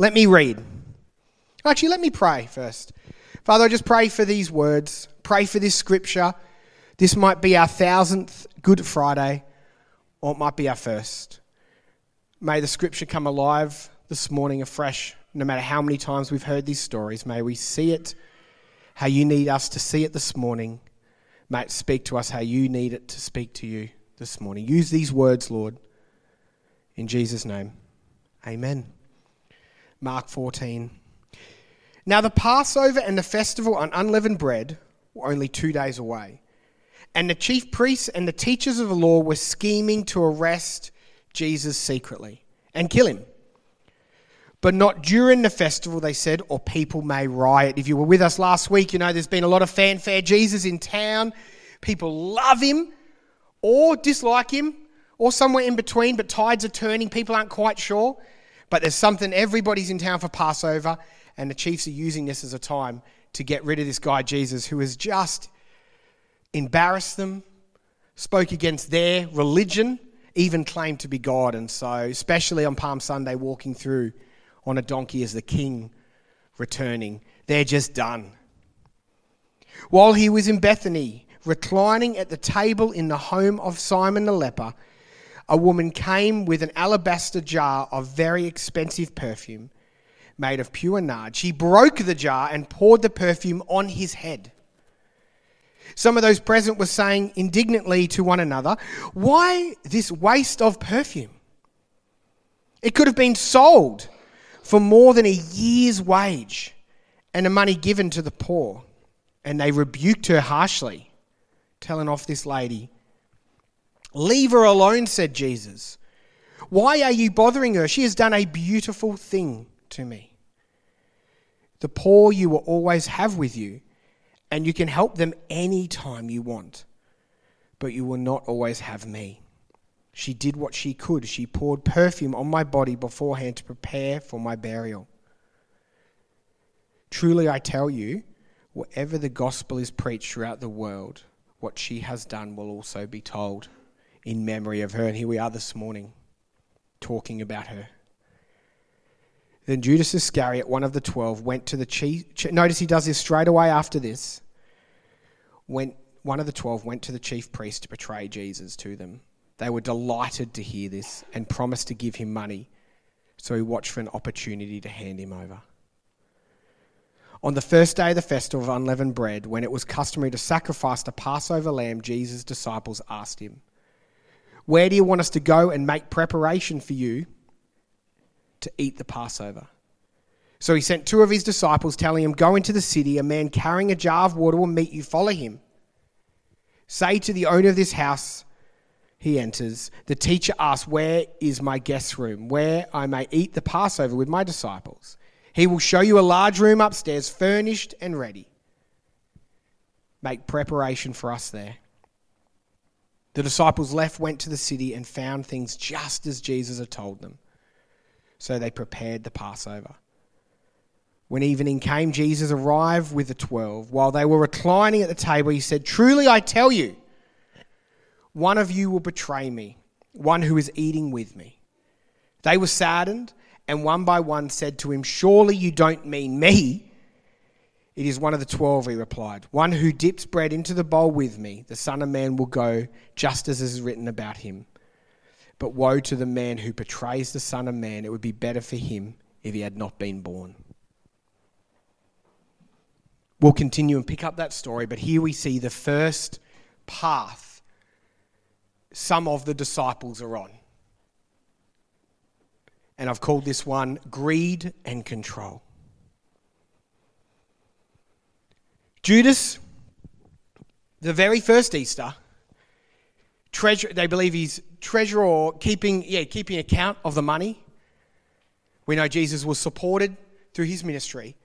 Let me read. Actually, let me pray first. Father, I just pray for these words. Pray for this scripture. This might be our thousandth Good Friday, or it might be our first. May the scripture come alive this morning afresh, no matter how many times we've heard these stories. May we see it how you need us to see it this morning. May it speak to us how you need it to speak to you this morning. Use these words, Lord. In Jesus' name, amen. Mark 14. Now, the Passover and the festival on unleavened bread were only two days away. And the chief priests and the teachers of the law were scheming to arrest Jesus secretly and kill him. But not during the festival, they said, or people may riot. If you were with us last week, you know there's been a lot of fanfare. Jesus in town. People love him or dislike him or somewhere in between, but tides are turning. People aren't quite sure. But there's something, everybody's in town for Passover, and the Chiefs are using this as a time to get rid of this guy, Jesus, who has just embarrassed them, spoke against their religion, even claimed to be God. And so, especially on Palm Sunday, walking through on a donkey as the king returning, they're just done. While he was in Bethany, reclining at the table in the home of Simon the leper, a woman came with an alabaster jar of very expensive perfume made of pure nard. She broke the jar and poured the perfume on his head. Some of those present were saying indignantly to one another, Why this waste of perfume? It could have been sold for more than a year's wage and the money given to the poor. And they rebuked her harshly, telling off this lady Leave her alone, said Jesus. Why are you bothering her? She has done a beautiful thing to me. The poor you will always have with you, and you can help them any time you want, but you will not always have me. She did what she could. She poured perfume on my body beforehand to prepare for my burial. Truly, I tell you, wherever the gospel is preached throughout the world, what she has done will also be told in memory of her. And here we are this morning talking about her. Then Judas Iscariot, one of the twelve, went to the chief. Notice he does this straight away after this. Went, one of the twelve went to the chief priest to betray Jesus to them. They were delighted to hear this and promised to give him money. So he watched for an opportunity to hand him over. On the first day of the festival of unleavened bread, when it was customary to sacrifice the Passover lamb, Jesus' disciples asked him, where do you want us to go and make preparation for you to eat the Passover? So he sent two of his disciples, telling him, Go into the city, a man carrying a jar of water will meet you, follow him. Say to the owner of this house, he enters. The teacher asks, Where is my guest room, where I may eat the Passover with my disciples? He will show you a large room upstairs, furnished and ready. Make preparation for us there. The disciples left, went to the city, and found things just as Jesus had told them. So they prepared the Passover. When evening came, Jesus arrived with the twelve. While they were reclining at the table, he said, Truly I tell you, one of you will betray me, one who is eating with me. They were saddened, and one by one said to him, Surely you don't mean me. It is one of the twelve, he replied. One who dips bread into the bowl with me, the Son of Man will go just as is written about him. But woe to the man who betrays the Son of Man. It would be better for him if he had not been born. We'll continue and pick up that story, but here we see the first path some of the disciples are on. And I've called this one greed and control. Judas, the very first Easter, treasure, they believe he's treasurer keeping, yeah, keeping account of the money. We know Jesus was supported through his ministry.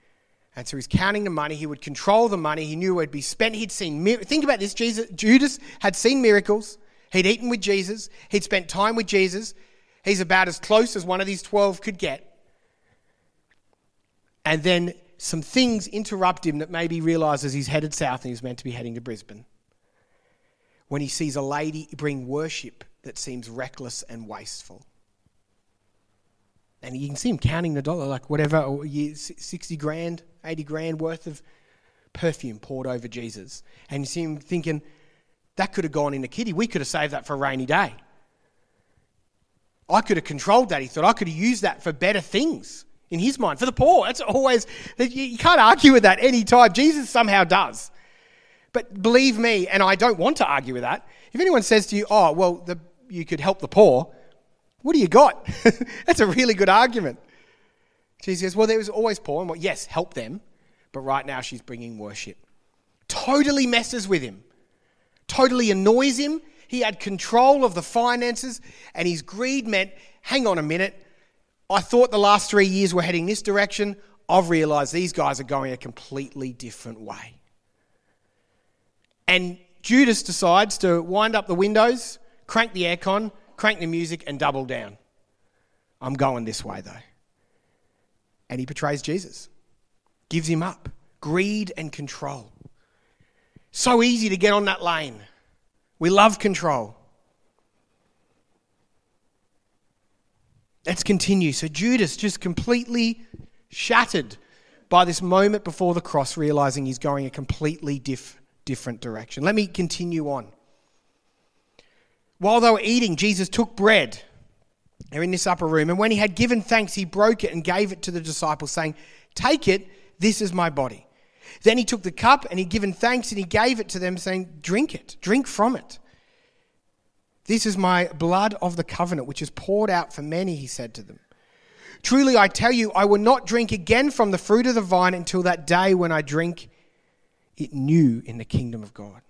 And so he's counting the money. He would control the money. He knew it would be spent. He'd seen, think about this Jesus, Judas had seen miracles. He'd eaten with Jesus. He'd spent time with Jesus. He's about as close as one of these 12 could get. And then some things interrupt him that maybe he realizes he's headed south and he's meant to be heading to Brisbane. When he sees a lady bring worship that seems reckless and wasteful. And you can see him counting the dollar, like whatever, 60 grand, 80 grand worth of perfume poured over Jesus. And you see him thinking, that could have gone in a kitty. We could have saved that for a rainy day. I could have controlled that. He thought I could have used that for better things in his mind, for the poor. That's always, you can't argue with that any time. Jesus somehow does. But believe me, and I don't want to argue with that, if anyone says to you, oh, well, the, you could help the poor, what do you got? That's a really good argument. Jesus says, well, there was always poor, and well, yes, help them, but right now she's bringing worship. Totally messes with him, totally annoys him. He had control of the finances, and his greed meant, hang on a minute, I thought the last three years were heading this direction. I've realized these guys are going a completely different way. And Judas decides to wind up the windows, crank the aircon, crank the music, and double down. I'm going this way, though. And he betrays Jesus, gives him up. Greed and control. So easy to get on that lane. We love control. Let's continue. So Judas just completely shattered by this moment before the cross, realizing he's going a completely diff- different direction. Let me continue on. While they were eating, Jesus took bread. They're in this upper room. And when he had given thanks, he broke it and gave it to the disciples, saying, Take it, this is my body. Then he took the cup and he given thanks and he gave it to them, saying, Drink it, drink from it. This is my blood of the covenant, which is poured out for many, he said to them. Truly, I tell you, I will not drink again from the fruit of the vine until that day when I drink it new in the kingdom of God.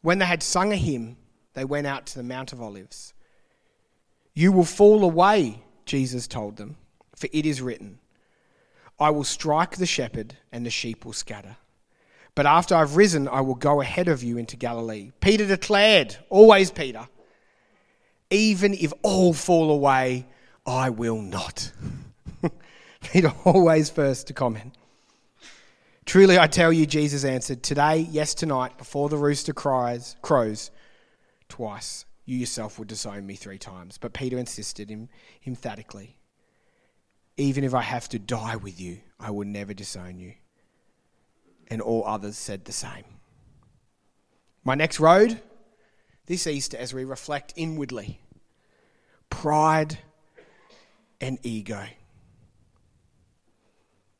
When they had sung a hymn, they went out to the Mount of Olives. You will fall away, Jesus told them, for it is written, I will strike the shepherd, and the sheep will scatter. But after I've risen, I will go ahead of you into Galilee. Peter declared, always Peter, even if all fall away, I will not. Peter always first to comment. Truly I tell you, Jesus answered, today, yes, tonight, before the rooster cries, crows twice, you yourself would disown me three times. But Peter insisted him, emphatically, even if I have to die with you, I will never disown you and all others said the same. My next road this Easter as we reflect inwardly pride and ego.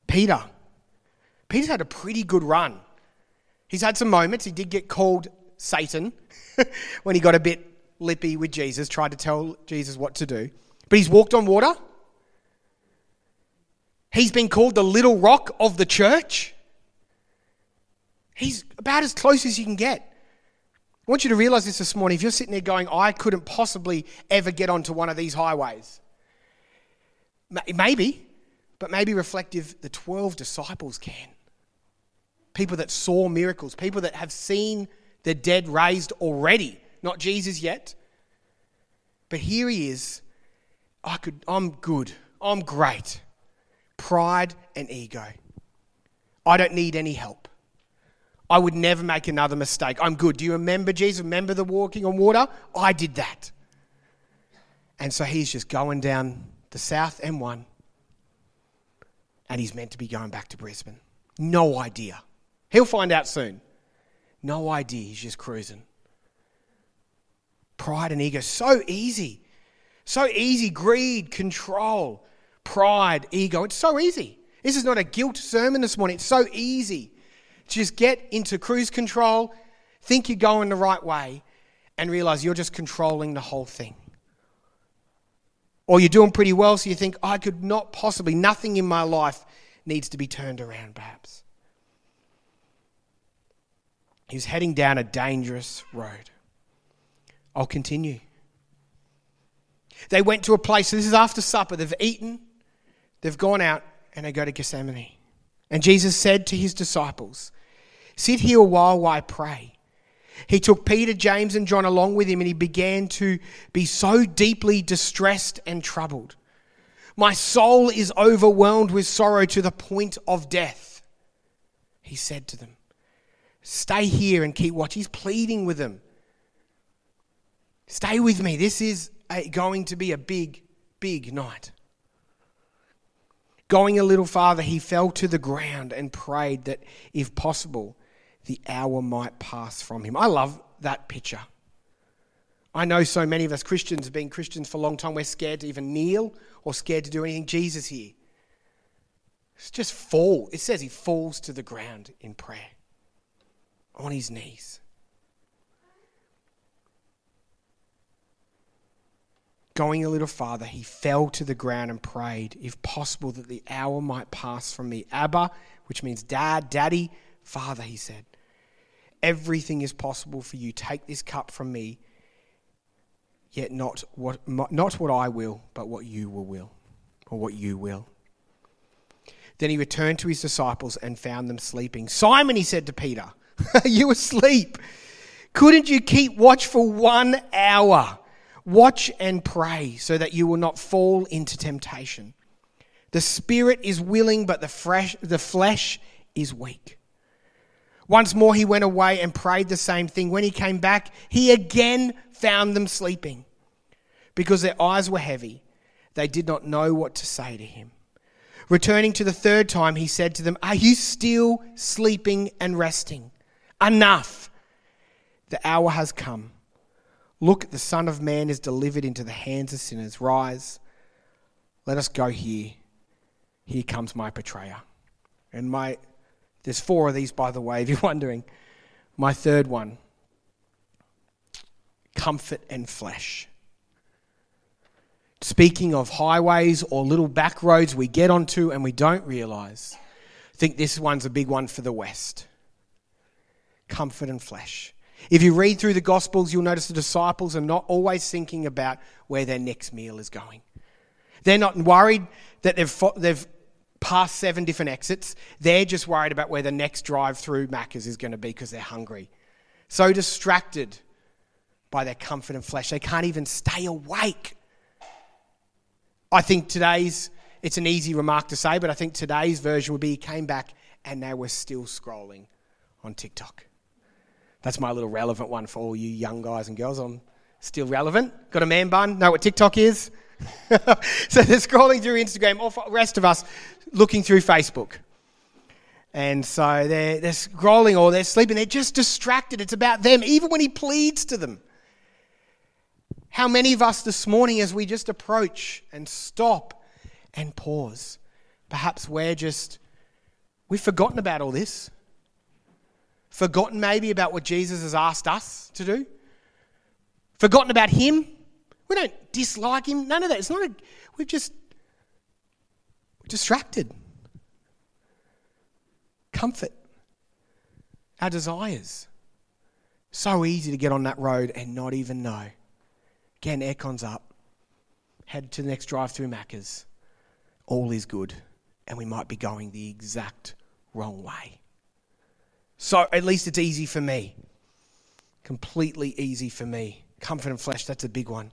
Peter. Peter's had a pretty good run. He's had some moments. He did get called Satan when he got a bit lippy with Jesus, tried to tell Jesus what to do. But he's walked on water. He's been called the little rock of the church. He's about as close as you can get. I want you to realize this this morning. If you're sitting there going, I couldn't possibly ever get onto one of these highways, maybe, but maybe reflective, the 12 disciples can. People that saw miracles, people that have seen the dead raised already, not Jesus yet. But here he is. I could, I'm good. I'm great. Pride and ego. I don't need any help. I would never make another mistake. I'm good. Do you remember Jesus? Remember the walking on water? I did that. And so he's just going down the South M1 and he's meant to be going back to Brisbane. No idea. He'll find out soon. No idea. He's just cruising. Pride and ego, so easy. So easy. Greed, control, pride, ego. It's so easy. This is not a guilt sermon this morning. It's so easy. Just get into cruise control, think you're going the right way, and realize you're just controlling the whole thing. Or you're doing pretty well, so you think, oh, I could not possibly, nothing in my life needs to be turned around, perhaps. He's heading down a dangerous road. I'll continue. They went to a place, so this is after supper, they've eaten, they've gone out, and they go to Gethsemane. And Jesus said to his disciples, Sit here a while while I pray. He took Peter, James, and John along with him, and he began to be so deeply distressed and troubled. My soul is overwhelmed with sorrow to the point of death. He said to them, Stay here and keep watch. He's pleading with them. Stay with me. This is a, going to be a big big night. Going a little farther, he fell to the ground and prayed that, if possible, the hour might pass from him. I love that picture. I know so many of us Christians have been Christians for a long time, we're scared to even kneel or scared to do anything. Jesus here. It's just fall. It says he falls to the ground in prayer on his knees. Going a little farther, he fell to the ground and prayed, if possible, that the hour might pass from me. Abba, which means dad, daddy, father, he said. Everything is possible for you. Take this cup from me, yet not what, not what I will, but what you will, will, or what you will. Then he returned to his disciples and found them sleeping. Simon, he said to Peter, you asleep? Couldn't you keep watch for one hour? Watch and pray so that you will not fall into temptation. The spirit is willing, but the, fresh, the flesh is weak. Once more, he went away and prayed the same thing. When he came back, he again found them sleeping. Because their eyes were heavy, they did not know what to say to him. Returning to the third time, he said to them, Are you still sleeping and resting? Enough. The hour has come. Look, the Son of Man is delivered into the hands of sinners. Rise, let us go here. Here comes my betrayer. And my, there's four of these, by the way, if you're wondering. My third one comfort and flesh. Speaking of highways or little back roads we get onto and we don't realize, I think this one's a big one for the West comfort and flesh. If you read through the Gospels, you'll notice the disciples are not always thinking about where their next meal is going. They're not worried that they've, they've passed seven different exits. They're just worried about where the next drive through Macca's is going to be because they're hungry. So distracted by their comfort and flesh, they can't even stay awake. I think today's, it's an easy remark to say, but I think today's version would be he came back and they were still scrolling on TikTok. That's my little relevant one for all you young guys and girls. I'm still relevant. Got a man bun? Know what TikTok is? so they're scrolling through Instagram, or the rest of us looking through Facebook. And so they're, they're scrolling or they're sleeping. They're just distracted. It's about them, even when he pleads to them. How many of us this morning, as we just approach and stop and pause, perhaps we're just, we've forgotten about all this forgotten maybe about what Jesus has asked us to do, forgotten about Him. We don't dislike Him. None of that. It's not a, we've just distracted. Comfort, our desires. So easy to get on that road and not even know. Again, aircon's up. Head to the next drive through Macca's. All is good. And we might be going the exact wrong way. So at least it's easy for me. Completely easy for me. Comfort and flesh, that's a big one.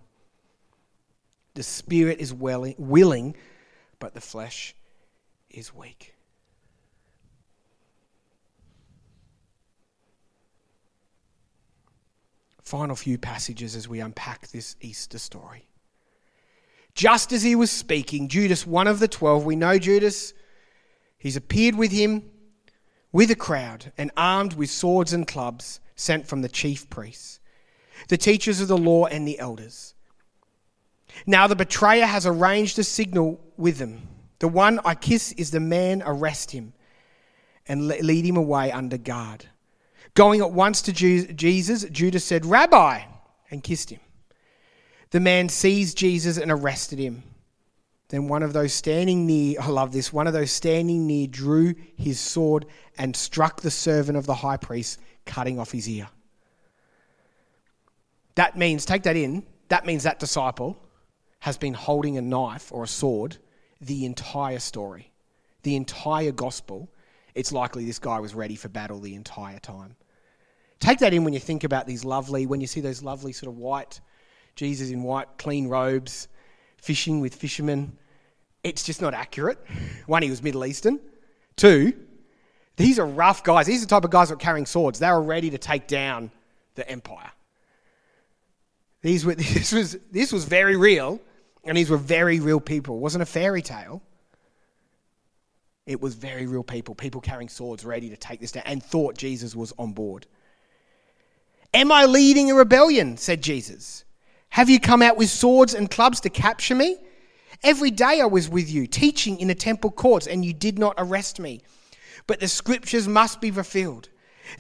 The spirit is willing, but the flesh is weak. Final few passages as we unpack this Easter story. Just as he was speaking, Judas, one of the twelve, we know Judas, he's appeared with him with a crowd and armed with swords and clubs sent from the chief priests, the teachers of the law, and the elders. Now the betrayer has arranged a signal with them. The one I kiss is the man, arrest him and lead him away under guard. Going at once to Jesus, Judas said, Rabbi, and kissed him. The man seized Jesus and arrested him. Then one of those standing near, I love this, one of those standing near drew his sword and struck the servant of the high priest, cutting off his ear. That means, take that in, that means that disciple has been holding a knife or a sword the entire story, the entire gospel. It's likely this guy was ready for battle the entire time. Take that in when you think about these lovely, when you see those lovely sort of white, Jesus in white, clean robes fishing with fishermen. It's just not accurate. One, he was Middle Eastern. Two, these are rough guys. These are the type of guys that are carrying swords. They were ready to take down the empire. These were, this, was, this was very real, And these were very real people. It wasn't a fairy tale. It was very real people, people carrying swords ready to take this down and thought Jesus was on board. Am I leading a rebellion? said Jesus. Have you come out with swords and clubs to capture me? Every day I was with you, teaching in the temple courts, and you did not arrest me. But the scriptures must be fulfilled.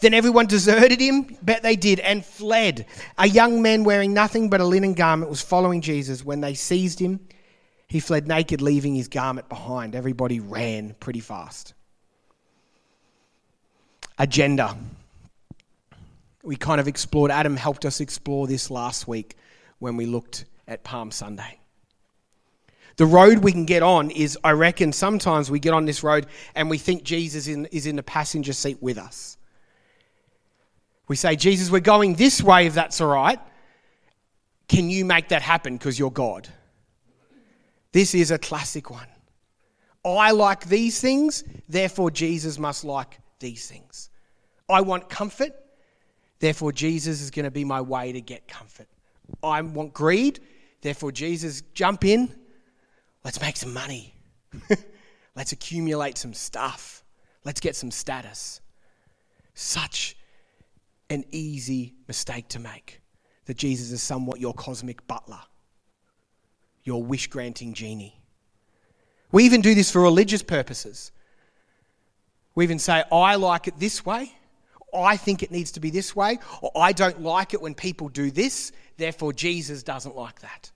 Then everyone deserted him, bet they did, and fled. A young man wearing nothing but a linen garment was following Jesus. When they seized him, he fled naked, leaving his garment behind. Everybody ran pretty fast. Agenda. We kind of explored, Adam helped us explore this last week when we looked at Palm Sunday. The road we can get on is, I reckon, sometimes we get on this road and we think Jesus is in the passenger seat with us. We say, Jesus, we're going this way if that's all right. Can you make that happen because you're God? This is a classic one. I like these things, therefore Jesus must like these things. I want comfort, therefore Jesus is going to be my way to get comfort. I want greed, therefore Jesus, jump in, let's make some money. let's accumulate some stuff. Let's get some status. Such an easy mistake to make that Jesus is somewhat your cosmic butler, your wish granting genie. We even do this for religious purposes. We even say, I like it this way, I think it needs to be this way, or I don't like it when people do this, therefore Jesus doesn't like that.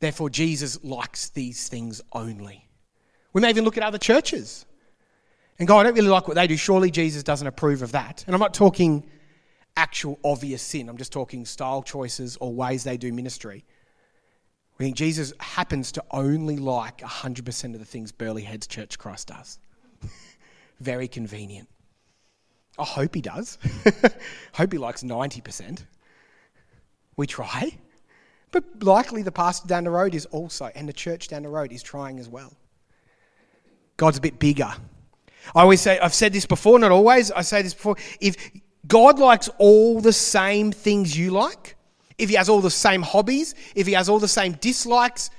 Therefore, Jesus likes these things only. We may even look at other churches and go, I don't really like what they do. Surely Jesus doesn't approve of that. And I'm not talking actual obvious sin, I'm just talking style choices or ways they do ministry. We think Jesus happens to only like 100% of the things Burleigh Heads Church Christ does. Very convenient. I hope he does. hope he likes 90%. We try. But likely the pastor down the road is also, and the church down the road is trying as well. God's a bit bigger I always say, I've said this before, not always, I say this before. If God likes all the same things you like, if He has all the same hobbies, if He has all the same dislikes,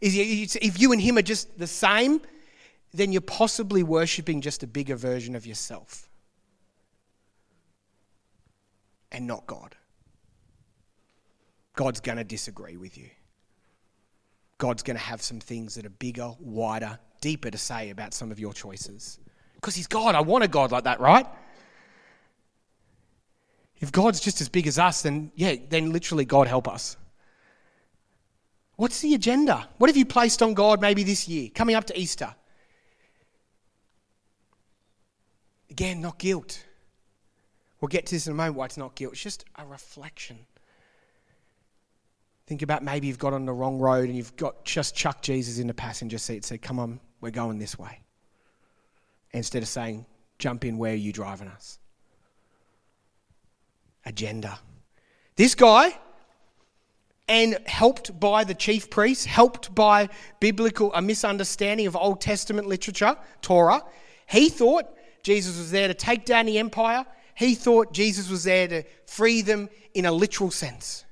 if you and Him are just the same, then you're possibly worshipping just a bigger version of yourself and not God. God's going to disagree with you. God's going to have some things that are bigger, wider, deeper to say about some of your choices. Because he's God. I want a God like that, right? If God's just as big as us, then yeah, then literally God help us. What's the agenda? What have you placed on God maybe this year, coming up to Easter? Again, not guilt. We'll get to this in a moment why it's not guilt. It's just a reflection. Think about maybe you've got on the wrong road and you've got just chucked Jesus in the passenger seat and said, Come on, we're going this way instead of saying, jump in where are you driving us? Agenda. This guy, and helped by the chief priests, helped by biblical a misunderstanding of Old Testament literature, Torah, he thought Jesus was there to take down the empire. He thought Jesus was there to free them in a literal sense.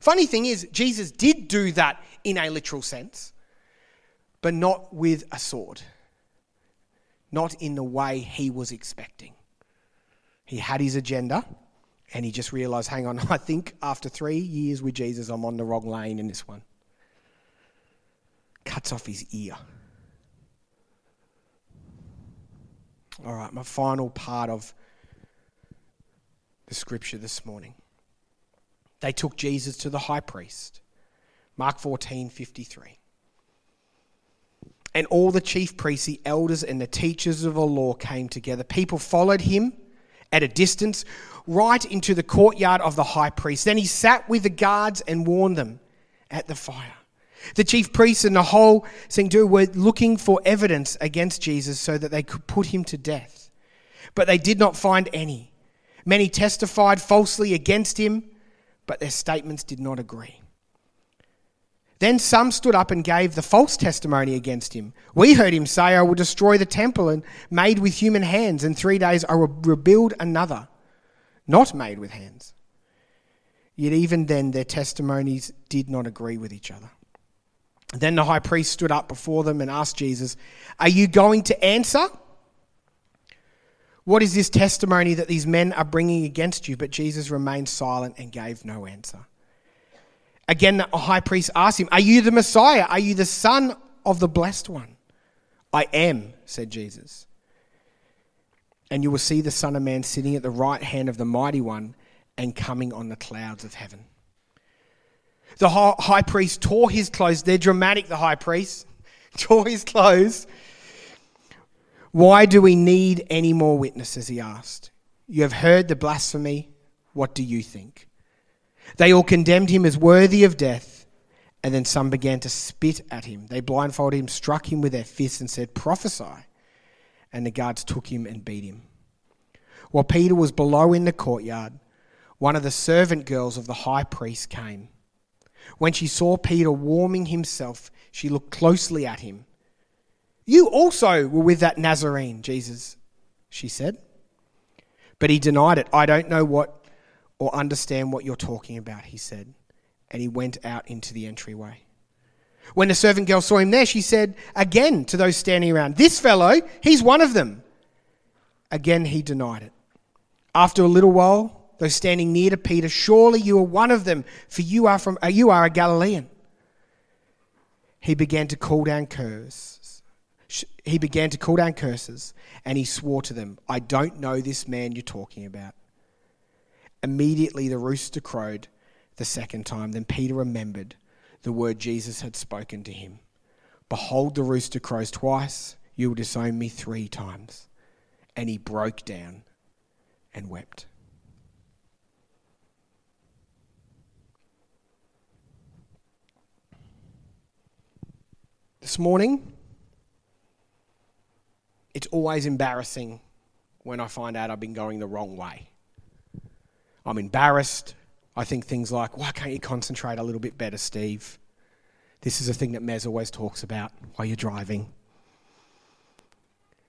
Funny thing is, Jesus did do that in a literal sense, but not with a sword not in the way he was expecting. He had his agenda and he just realized hang on, I think after three years with Jesus, I'm on the wrong lane in this one. Cuts off his ear. All right, my final part of the scripture this morning. They took Jesus to the high priest. Mark 14 53. And all the chief priests, the elders, and the teachers of the law came together. People followed him at a distance right into the courtyard of the high priest. Then he sat with the guards and warned them at the fire. The chief priests and the whole Sanhedrin were looking for evidence against Jesus so that they could put him to death. But they did not find any. Many testified falsely against him, but their statements did not agree. Then some stood up and gave the false testimony against him. We heard him say, I will destroy the temple and made with human hands, and three days I will rebuild another, not made with hands. Yet even then, their testimonies did not agree with each other. Then the high priest stood up before them and asked Jesus, Are you going to answer? What is this testimony that these men are bringing against you? But Jesus remained silent and gave no answer. Again, the high priest asked him, Are you the Messiah? Are you the Son of the Blessed One? I am, said Jesus. And you will see the Son of Man sitting at the right hand of the Mighty One and coming on the clouds of heaven. The high priest tore his clothes. They're dramatic, the high priest. Tore his clothes. Why do we need any more witnesses? He asked. You have heard the blasphemy. What do you think? They all condemned him as worthy of death, and then some began to spit at him. They blindfolded him, struck him with their fists, and said, Prophesy. And the guards took him and beat him. While Peter was below in the courtyard, one of the servant girls of the high priest came. When she saw Peter warming himself, she looked closely at him. You also were with that Nazarene, Jesus, she said. But he denied it. I don't know what or understand what you're talking about, he said. And he went out into the entryway. When the servant girl saw him there, she said again to those standing around, This fellow, he's one of them. Again, he denied it. After a little while, those standing near to Peter, Surely you are one of them, for you are, from, uh, you are a Galilean. He began to call down curses. He began to call down curses, and he swore to them, I don't know this man you're talking about. Immediately the rooster crowed the second time. Then Peter remembered the word Jesus had spoken to him Behold, the rooster crows twice, you will disown me three times. And he broke down and wept. This morning, it's always embarrassing when I find out I've been going the wrong way. I'm embarrassed. I think things like, why can't you concentrate a little bit better, Steve? This is a thing that Mez always talks about while you're driving.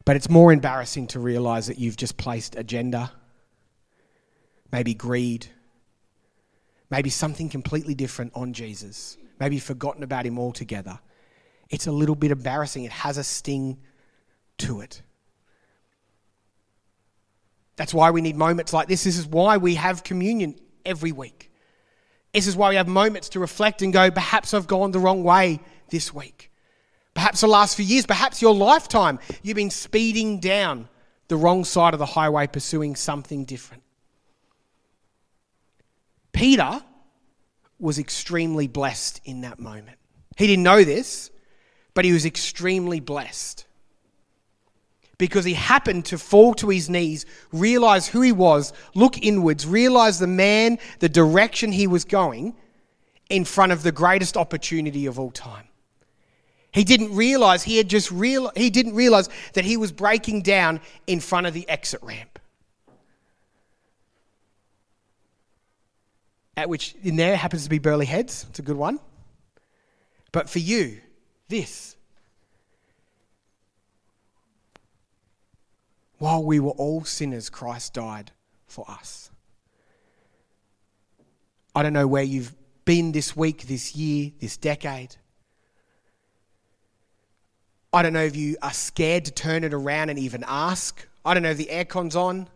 But it's more embarrassing to realize that you've just placed agenda, maybe greed, maybe something completely different on Jesus, maybe forgotten about him altogether. It's a little bit embarrassing. It has a sting to it. That's why we need moments like this. This is why we have communion every week. This is why we have moments to reflect and go, perhaps I've gone the wrong way this week. Perhaps the last few years, perhaps your lifetime, you've been speeding down the wrong side of the highway pursuing something different. Peter was extremely blessed in that moment. He didn't know this, but he was extremely blessed because he happened to fall to his knees, realize who he was, look inwards, realize the man, the direction he was going in front of the greatest opportunity of all time. He didn't realize he had just real he didn't realize that he was breaking down in front of the exit ramp. At which in there happens to be Burleigh Heads. It's a good one. But for you, this While we were all sinners, Christ died for us. I don't know where you've been this week, this year, this decade. I don't know if you are scared to turn it around and even ask. I don't know if the aircon's on.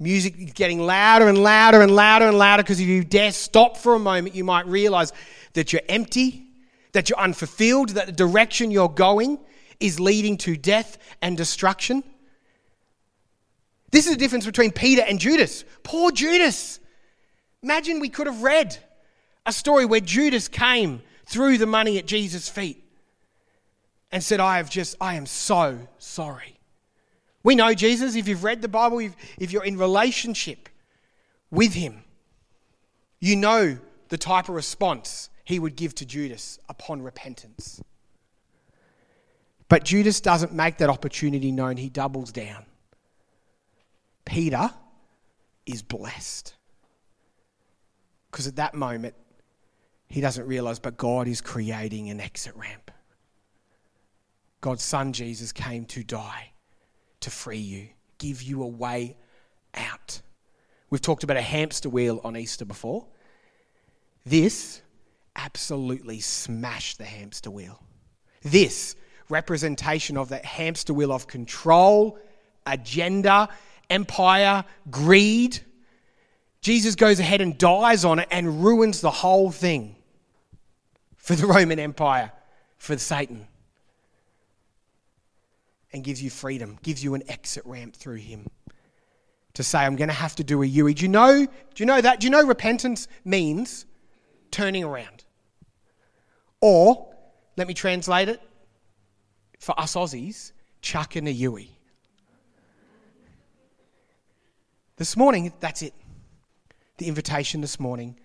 Music is getting louder and louder and louder and louder because if you dare stop for a moment, you might realize that you're empty, that you're unfulfilled, that the direction you're going is leading to death and destruction. This is the difference between Peter and Judas. Poor Judas. Imagine we could have read a story where Judas came, threw the money at Jesus' feet, and said, I have just, I am so sorry. We know Jesus, if you've read the Bible, if you're in relationship with him, you know the type of response he would give to Judas upon repentance. But Judas doesn't make that opportunity known, he doubles down. Peter is blessed. Because at that moment, he doesn't realize, but God is creating an exit ramp. God's Son Jesus came to die, to free you, give you a way out. We've talked about a hamster wheel on Easter before. This absolutely smashed the hamster wheel. This representation of that hamster wheel of control, agenda, empire, greed. Jesus goes ahead and dies on it and ruins the whole thing for the Roman Empire, for Satan. And gives you freedom, gives you an exit ramp through him to say, I'm going to have to do a Yui. Do you know, do you know that? Do you know repentance means turning around? Or, let me translate it for us Aussies, chucking a Yui. This morning, that's it. The invitation this morning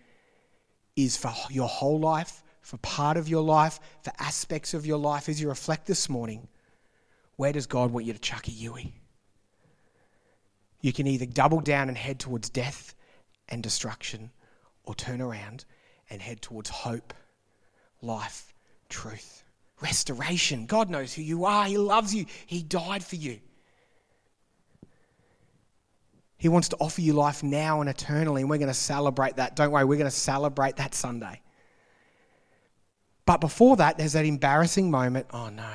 is for your whole life, for part of your life, for aspects of your life as you reflect this morning. Where does God want you to chuck a Yui? You can either double down and head towards death and destruction, or turn around and head towards hope, life, truth, restoration. God knows who you are, He loves you, He died for you. He wants to offer you life now and eternally, and we're going to celebrate that. Don't worry, we're going to celebrate that Sunday. But before that, there's that embarrassing moment. Oh no,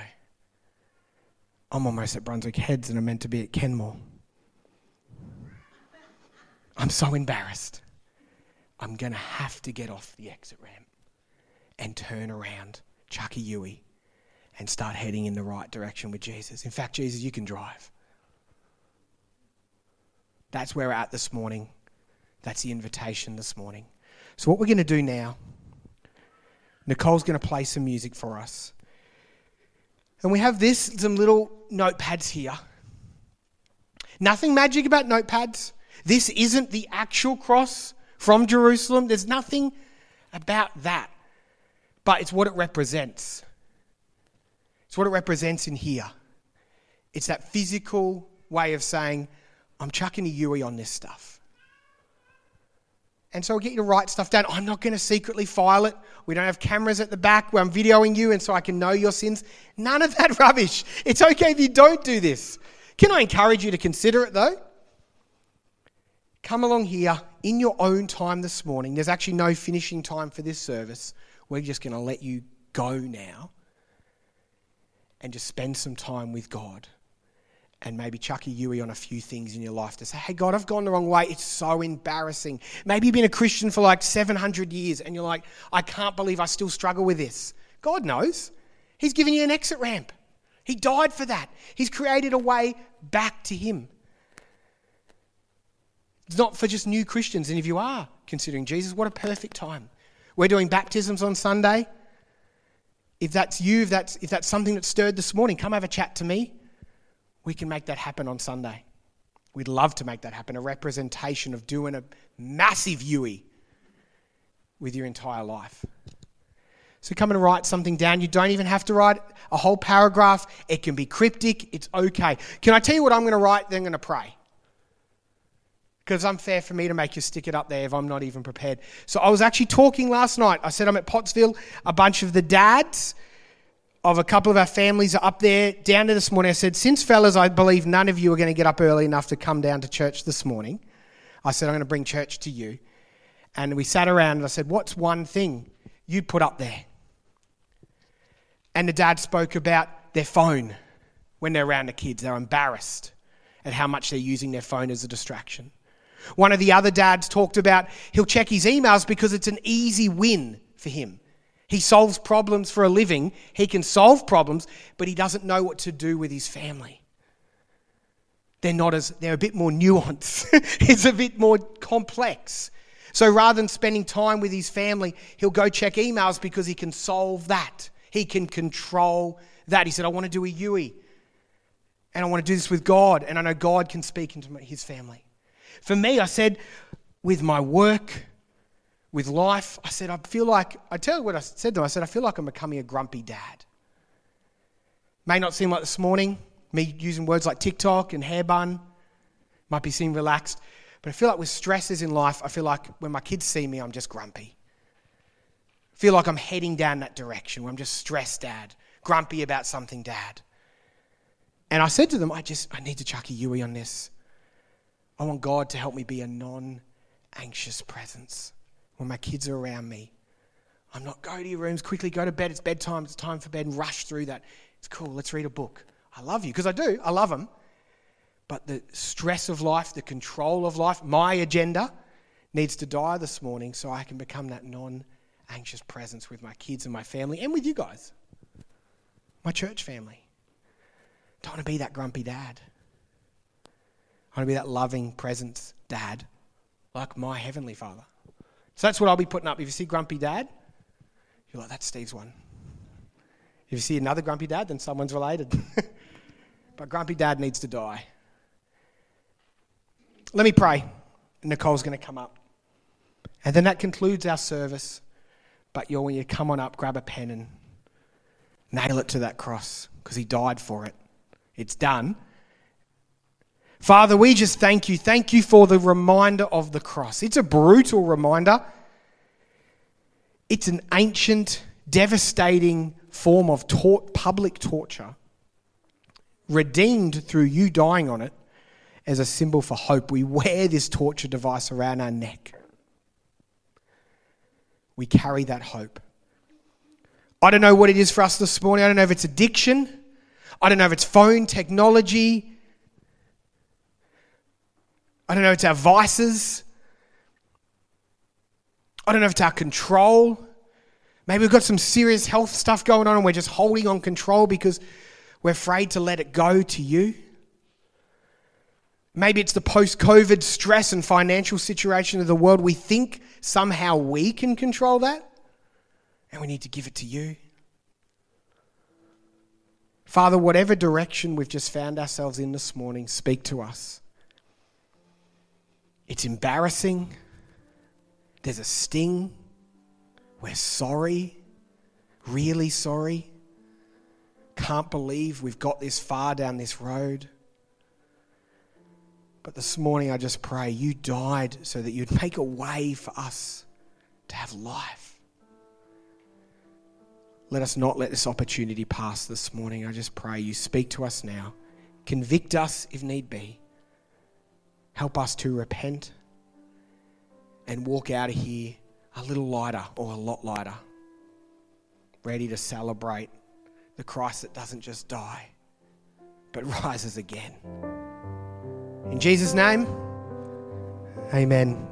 I'm almost at Brunswick Heads and I'm meant to be at Kenmore. I'm so embarrassed. I'm going to have to get off the exit ramp and turn around, chuck a Yui, and start heading in the right direction with Jesus. In fact, Jesus, you can drive. That's where we're at this morning. That's the invitation this morning. So, what we're going to do now, Nicole's going to play some music for us. And we have this, some little notepads here. Nothing magic about notepads. This isn't the actual cross from Jerusalem. There's nothing about that. But it's what it represents. It's what it represents in here. It's that physical way of saying, I'm chucking a Yui on this stuff. And so I'll get you to write stuff down. I'm not going to secretly file it. We don't have cameras at the back where I'm videoing you and so I can know your sins. None of that rubbish. It's okay if you don't do this. Can I encourage you to consider it though? come along here in your own time this morning. There's actually no finishing time for this service. We're just going to let you go now and just spend some time with God and maybe chuck a Yui on a few things in your life to say, hey, God, I've gone the wrong way. It's so embarrassing. Maybe you've been a Christian for like 700 years and you're like, I can't believe I still struggle with this. God knows. He's given you an exit ramp. He died for that. He's created a way back to Him. It's not for just new Christians. And if you are considering Jesus, what a perfect time. We're doing baptisms on Sunday. If that's you, if that's, if that's something that stirred this morning, come have a chat to me. We can make that happen on Sunday. We'd love to make that happen. A representation of doing a massive Yui with your entire life. So come and write something down. You don't even have to write a whole paragraph. It can be cryptic. It's okay. Can I tell you what I'm going to write? Then I'm going to pray because it's unfair for me to make you stick it up there if I'm not even prepared. So I was actually talking last night. I said I'm at Pottsville. A bunch of the dads of a couple of our families are up there. Down to this morning, I said, since fellas, I believe none of you are going to get up early enough to come down to church this morning. I said, I'm going to bring church to you. And we sat around and I said, what's one thing you'd put up there? And the dad spoke about their phone when they're around the kids. They're embarrassed at how much they're using their phone as a distraction. One of the other dads talked about he'll check his emails because it's an easy win for him. He solves problems for a living. He can solve problems, but he doesn't know what to do with his family. They're not as they're a bit more nuanced. it's a bit more complex. So rather than spending time with his family, he'll go check emails because he can solve that. He can control that. He said, I want to do a Yui. And I want to do this with God. And I know God can speak into his family. For me, I said, with my work, with life, I said, I feel like, I tell you what I said to him, I said, I feel like I'm becoming a grumpy dad. May not seem like this morning, me using words like TikTok and hair bun, might be seem relaxed, but I feel like with stresses in life, I feel like when my kids see me, I'm just grumpy. I feel like I'm heading down that direction where I'm just stressed, dad, grumpy about something, dad. And I said to them, I just, I need to chuck a Yui on this. I want God to help me be a non anxious presence when my kids are around me. I'm not go to your rooms quickly, go to bed. It's bedtime. It's time for bed, and rush through that. It's cool. Let's read a book. I love you because I do. I love them. But the stress of life, the control of life, my agenda needs to die this morning so I can become that non anxious presence with my kids and my family and with you guys, my church family. Don't want to be that grumpy dad. I want to be that loving presence dad, like my heavenly father. So that's what I'll be putting up. If you see grumpy dad, you're like, that's Steve's one. If you see another grumpy dad, then someone's related. but grumpy dad needs to die. Let me pray. Nicole's going to come up. And then that concludes our service. But you're, when you come on up, grab a pen and nail it to that cross because he died for it. It's done. Father, we just thank you. Thank you for the reminder of the cross. It's a brutal reminder, it's an ancient, devastating form of public torture, redeemed through you dying on it as a symbol for hope. We wear this torture device around our neck. We carry that hope. I don't know what it is for us this morning. I don't know if it's addiction. I don't know if it's phone technology. I don't know if it's our vices. I don't know if it's our control. Maybe we've got some serious health stuff going on and we're just holding on control because we're afraid to let it go to you. Maybe it's the post COVID stress and financial situation of the world. We think somehow we can control that, and we need to give it to you. Father, whatever direction we've just found ourselves in this morning, speak to us. It's embarrassing. There's a sting. We're sorry. Really sorry. Can't believe we've got this far down this road. But this morning, I just pray you died so that you'd make a way for us to have life. Let us not let this opportunity pass this morning. I just pray you speak to us now. Convict us if need be. Help us to repent and walk out of here a little lighter or a lot lighter, ready to celebrate the Christ that doesn't just die, but rises again. In Jesus' name, amen.